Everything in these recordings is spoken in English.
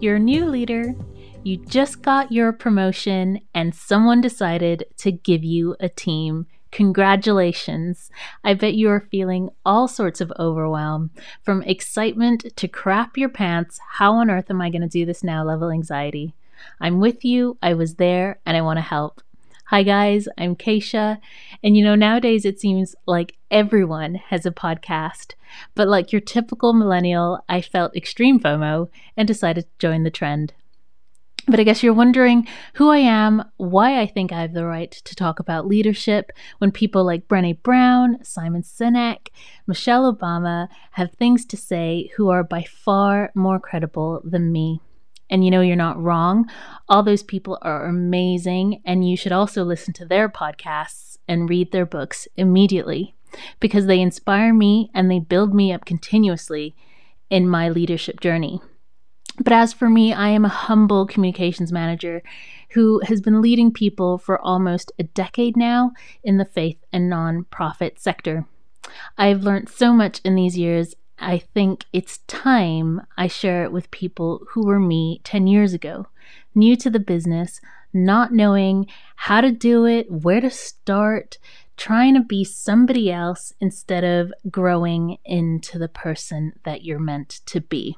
You're a new leader, you just got your promotion, and someone decided to give you a team. Congratulations. I bet you are feeling all sorts of overwhelm from excitement to crap your pants. How on earth am I going to do this now level anxiety? I'm with you, I was there, and I want to help. Hi, guys, I'm Keisha. And you know, nowadays it seems like everyone has a podcast. But like your typical millennial, I felt extreme FOMO and decided to join the trend. But I guess you're wondering who I am, why I think I have the right to talk about leadership when people like Brene Brown, Simon Sinek, Michelle Obama have things to say who are by far more credible than me. And you know, you're not wrong. All those people are amazing, and you should also listen to their podcasts and read their books immediately because they inspire me and they build me up continuously in my leadership journey. But as for me, I am a humble communications manager who has been leading people for almost a decade now in the faith and nonprofit sector. I've learned so much in these years I think it's time I share it with people who were me 10 years ago, new to the business, not knowing how to do it, where to start, trying to be somebody else instead of growing into the person that you're meant to be.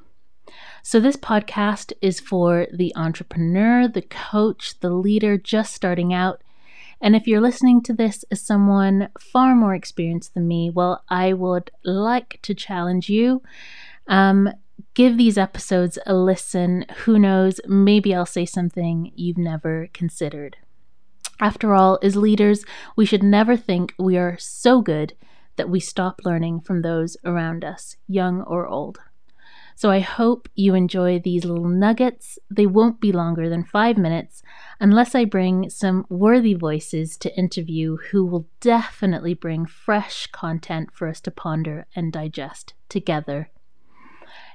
So, this podcast is for the entrepreneur, the coach, the leader just starting out and if you're listening to this as someone far more experienced than me, well, I would like to challenge you. Um, give these episodes a listen. Who knows, maybe I'll say something you've never considered. After all, as leaders, we should never think we are so good that we stop learning from those around us, young or old. So I hope you enjoy these little nuggets. They won't be longer than five minutes unless I bring some worthy voices to interview who will definitely bring fresh content for us to ponder and digest together.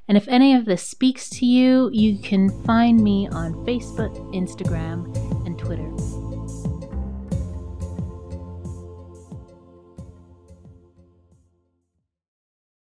And if any of this speaks to you, you can find me on Facebook, Instagram, and Twitter.